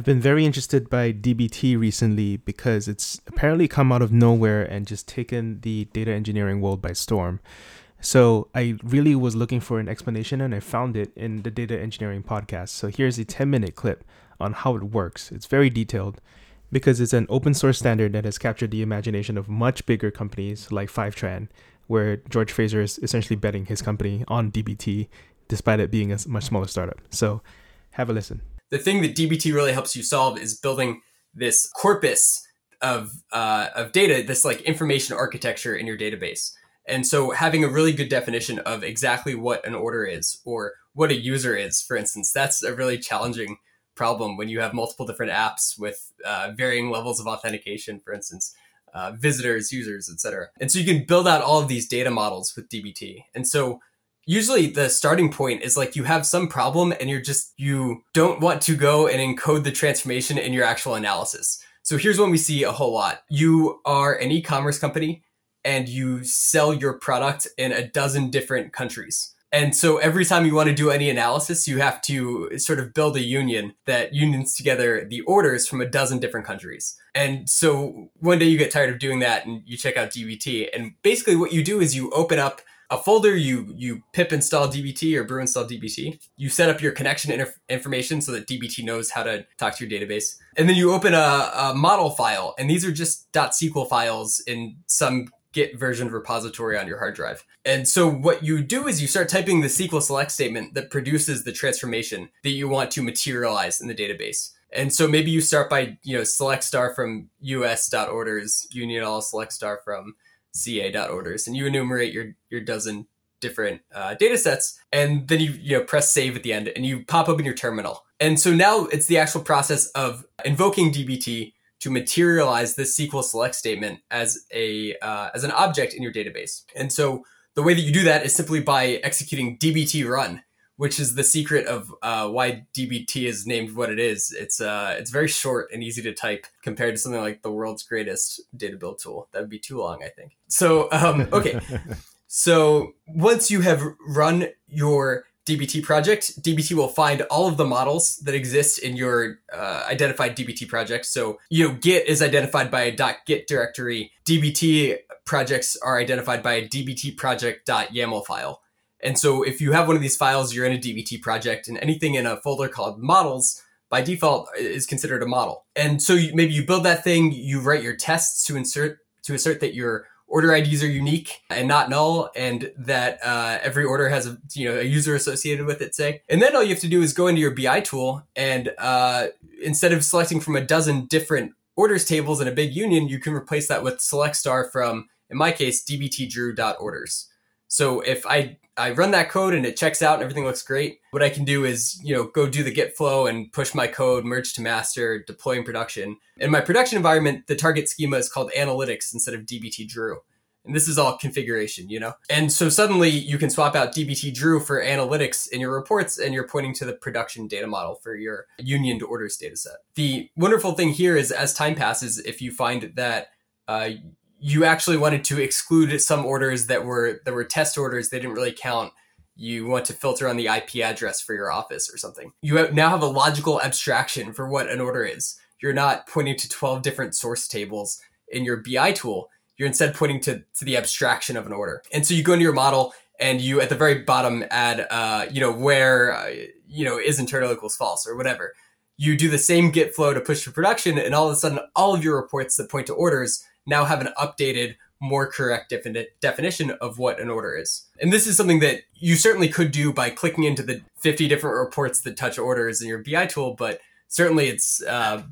I've been very interested by DBT recently because it's apparently come out of nowhere and just taken the data engineering world by storm. So I really was looking for an explanation and I found it in the data engineering podcast. So here's a 10 minute clip on how it works. It's very detailed because it's an open source standard that has captured the imagination of much bigger companies like Fivetran, where George Fraser is essentially betting his company on DBT despite it being a much smaller startup. So have a listen. The thing that DBT really helps you solve is building this corpus of uh, of data, this like information architecture in your database. And so having a really good definition of exactly what an order is or what a user is, for instance, that's a really challenging problem when you have multiple different apps with uh, varying levels of authentication, for instance, uh, visitors, users, etc. And so you can build out all of these data models with DBT. And so usually the starting point is like you have some problem and you're just you don't want to go and encode the transformation in your actual analysis. So here's what we see a whole lot. You are an e-commerce company and you sell your product in a dozen different countries. And so every time you want to do any analysis, you have to sort of build a union that unions together the orders from a dozen different countries. And so one day you get tired of doing that and you check out DBT. And basically what you do is you open up a folder, you you pip install DBT or brew install DBT. You set up your connection inter- information so that DBT knows how to talk to your database. And then you open a, a model file. And these are just .SQL files in some Git version repository on your hard drive. And so what you do is you start typing the SQL select statement that produces the transformation that you want to materialize in the database. And so maybe you start by, you know, select star from us.orders, union all select star from ca.orders, and you enumerate your, your dozen different uh, data sets. And then you, you know, press save at the end and you pop open your terminal. And so now it's the actual process of invoking DBT to materialize this SQL select statement as a uh, as an object in your database. And so the way that you do that is simply by executing dbt run, which is the secret of uh, why dbt is named what it is. It's uh, it's very short and easy to type compared to something like the world's greatest data build tool. That would be too long, I think. So um, okay, so once you have run your DBT project, DBT will find all of the models that exist in your uh, identified DBT project. So, you know, Git is identified by a .git directory. DBT projects are identified by a DBT project.yaml file. And so if you have one of these files, you're in a DBT project and anything in a folder called models by default is considered a model. And so you, maybe you build that thing, you write your tests to insert to assert that your order IDs are unique and not null, and that uh, every order has a you know a user associated with it. Say, and then all you have to do is go into your BI tool, and uh, instead of selecting from a dozen different orders tables in a big union, you can replace that with select star from, in my case, dbtdrew.orders. So if I I run that code and it checks out and everything looks great, what I can do is, you know, go do the git flow and push my code, merge to master, deploy in production. In my production environment, the target schema is called analytics instead of dbt drew. And this is all configuration, you know? And so suddenly you can swap out dbt drew for analytics in your reports and you're pointing to the production data model for your unioned orders data set. The wonderful thing here is as time passes, if you find that uh, you actually wanted to exclude some orders that were that were test orders. They didn't really count. You want to filter on the ip address for your office or something. You now have a logical abstraction for what an order is. You're not pointing to 12 different source tables in your bi tool. You're instead pointing to, to the abstraction of an order. And so you go into your model and you at the very bottom add uh, you know where uh, you know is internal equals false or whatever. You do the same git flow to push to production and all of a sudden all of your reports that point to orders now have an updated, more correct defini- definition of what an order is. And this is something that you certainly could do by clicking into the 50 different reports that touch orders in your BI tool, but certainly it's uh,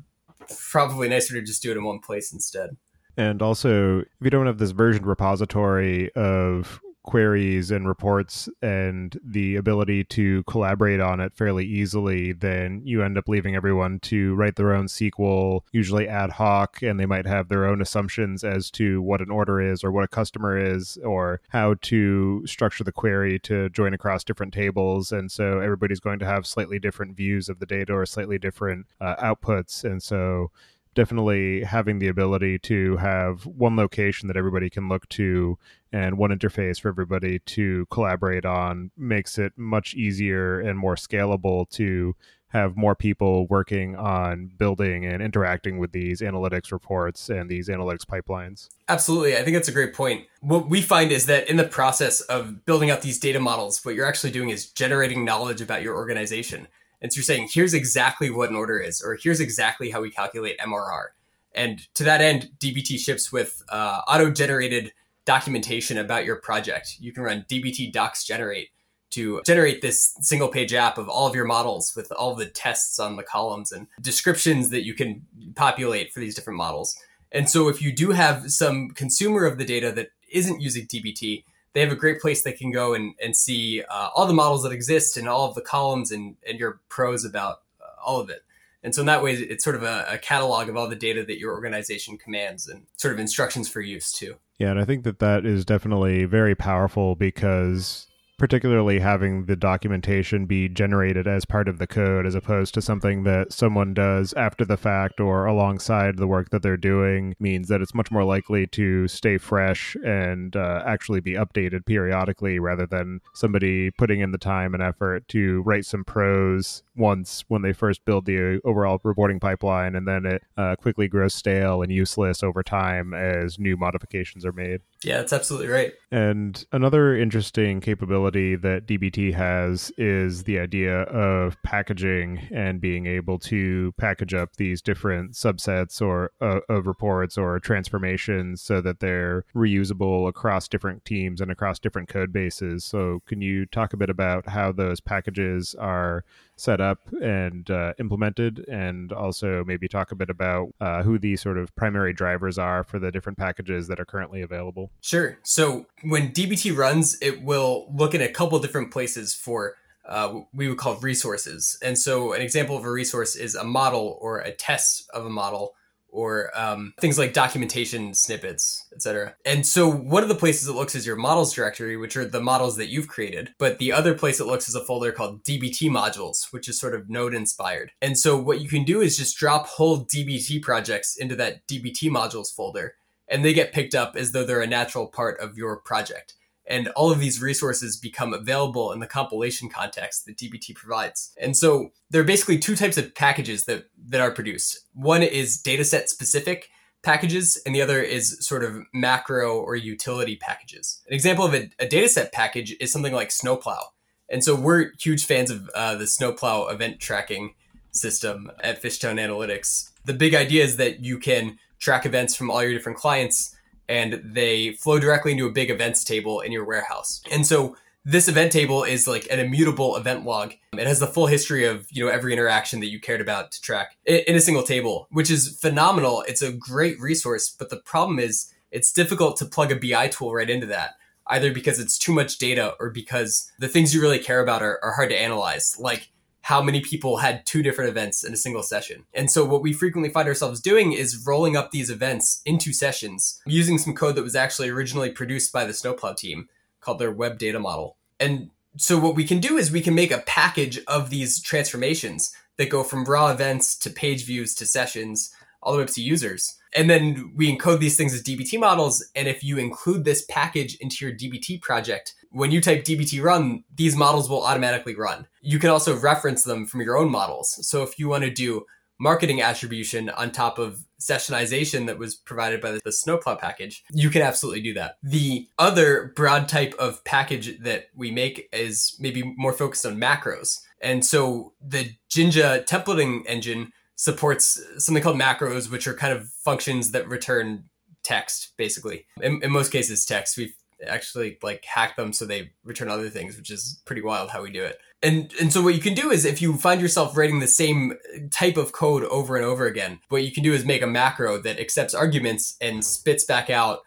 probably nicer to just do it in one place instead. And also, if you don't have this version repository of queries and reports and the ability to collaborate on it fairly easily, then you end up leaving everyone to write their own SQL, usually ad hoc, and they might have their own assumptions as to what an order is or what a customer is or how to structure the query to join across different tables. And so everybody's going to have slightly different views of the data or slightly different uh, outputs. And so definitely having the ability to have one location that everybody can look to and one interface for everybody to collaborate on makes it much easier and more scalable to have more people working on building and interacting with these analytics reports and these analytics pipelines. Absolutely. I think that's a great point. What we find is that in the process of building out these data models, what you're actually doing is generating knowledge about your organization. And so you're saying, here's exactly what an order is, or here's exactly how we calculate MRR. And to that end, DBT ships with uh, auto generated documentation about your project. You can run DBT docs generate to generate this single page app of all of your models with all the tests on the columns and descriptions that you can populate for these different models. And so if you do have some consumer of the data that isn't using DBT, they have a great place they can go and, and see uh, all the models that exist and all of the columns and, and your prose about uh, all of it. And so in that way, it's sort of a, a, catalog of all the data that your organization commands and sort of instructions for use too. Yeah, and I think that that is definitely very powerful because particularly having the documentation be generated as part of the code as opposed to something that someone does after the fact or alongside the work that they're doing means that it's much more likely to stay fresh and uh, actually be updated periodically rather than somebody putting in the time and effort to write some prose once when they first build the overall reporting pipeline and then it uh, quickly grows stale and useless over time as new modifications are made. Yeah, that's absolutely right. And another interesting capability that DBT has is the idea of packaging and being able to package up these different subsets or uh, of reports or transformations so that they're reusable across different teams and across different code bases. So, can you talk a bit about how those packages are set up and uh, implemented, and also maybe talk a bit about uh, who the sort of primary drivers are for the different packages that are currently available. Sure. So when DBT runs, it will look in a couple different places for uh, we would call resources. And so an example of a resource is a model or a test of a model or um, things like documentation snippets, etc. And so one of the places it looks is your models directory, which are the models that you've created. But the other place it looks is a folder called DBT modules, which is sort of node inspired. And so what you can do is just drop whole DBT projects into that DBT modules folder, and they get picked up as though they're a natural part of your project and all of these resources become available in the compilation context that DBT provides. And so there are basically two types of packages that, that are produced. One is dataset specific packages, and the other is sort of macro or utility packages. An example of a, a dataset package is something like Snowplow. And so we're huge fans of uh, the Snowplow event tracking system at Fishtown Analytics. The big idea is that you can track events from all your different clients and they flow directly into a big events table in your warehouse. And so this event table is like an immutable event log. It has the full history of, you know, every interaction that you cared about to track in a single table, which is phenomenal. It's a great resource, but the problem is it's difficult to plug a BI tool right into that, either because it's too much data or because the things you really care about are, are hard to analyze. Like how many people had two different events in a single session. And so what we frequently find ourselves doing is rolling up these events into sessions using some code that was actually originally produced by the Snowplow team called their web data model. And so what we can do is we can make a package of these transformations that go from raw events to page views to sessions all the way up to users. And then we encode these things as DBT models. And if you include this package into your DBT project, when you type DBT run, these models will automatically run. You can also reference them from your own models. So if you want to do marketing attribution on top of sessionization that was provided by the Snowplow package, you can absolutely do that. The other broad type of package that we make is maybe more focused on macros. And so the Jinja templating engine supports something called macros, which are kind of functions that return text, basically. In, in most cases, text. We've actually like hack them so they return other things, which is pretty wild how we do it. And and so what you can do is if you find yourself writing the same type of code over and over again, what you can do is make a macro that accepts arguments and spits back out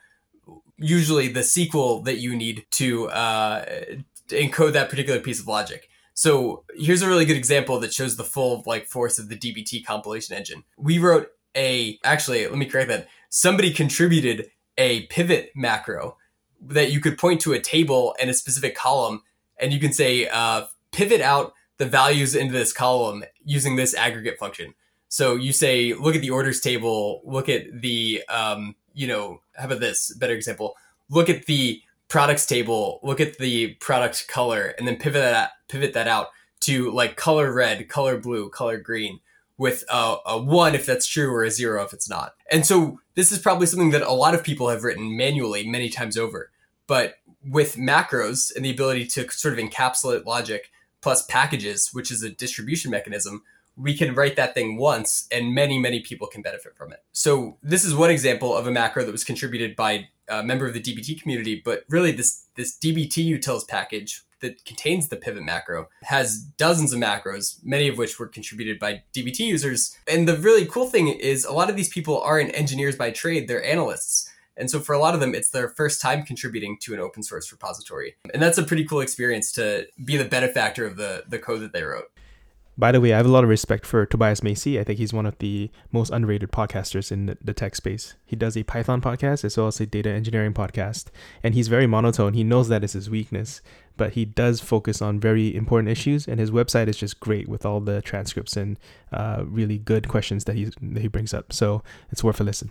usually the SQL that you need to, uh, encode that particular piece of logic. So here's a really good example that shows the full like force of the DBT compilation engine. We wrote a actually let me correct that. Somebody contributed a pivot macro that you could point to a table and a specific column, and you can say uh, pivot out the values into this column using this aggregate function. So you say, look at the orders table, look at the, um, you know, how about this better example? Look at the products table, look at the product color, and then pivot that pivot that out to like color red, color blue, color green with a, a one if that's true or a zero if it's not. And so this is probably something that a lot of people have written manually many times over. But with macros and the ability to sort of encapsulate logic plus packages, which is a distribution mechanism, we can write that thing once and many, many people can benefit from it. So this is one example of a macro that was contributed by a member of the DBT community, but really this, this DBT utils package that contains the pivot macro has dozens of macros, many of which were contributed by DBT users. And the really cool thing is a lot of these people aren't engineers by trade, they're analysts. And so for a lot of them, it's their first time contributing to an open source repository. And that's a pretty cool experience to be the benefactor of the, the code that they wrote. By the way, I have a lot of respect for Tobias Macey. I think he's one of the most underrated podcasters in the tech space. He does a Python podcast as well as a data engineering podcast, and he's very monotone. He knows that is his weakness, but he does focus on very important issues, and his website is just great with all the transcripts and uh, really good questions that he that he brings up. So it's worth a listen.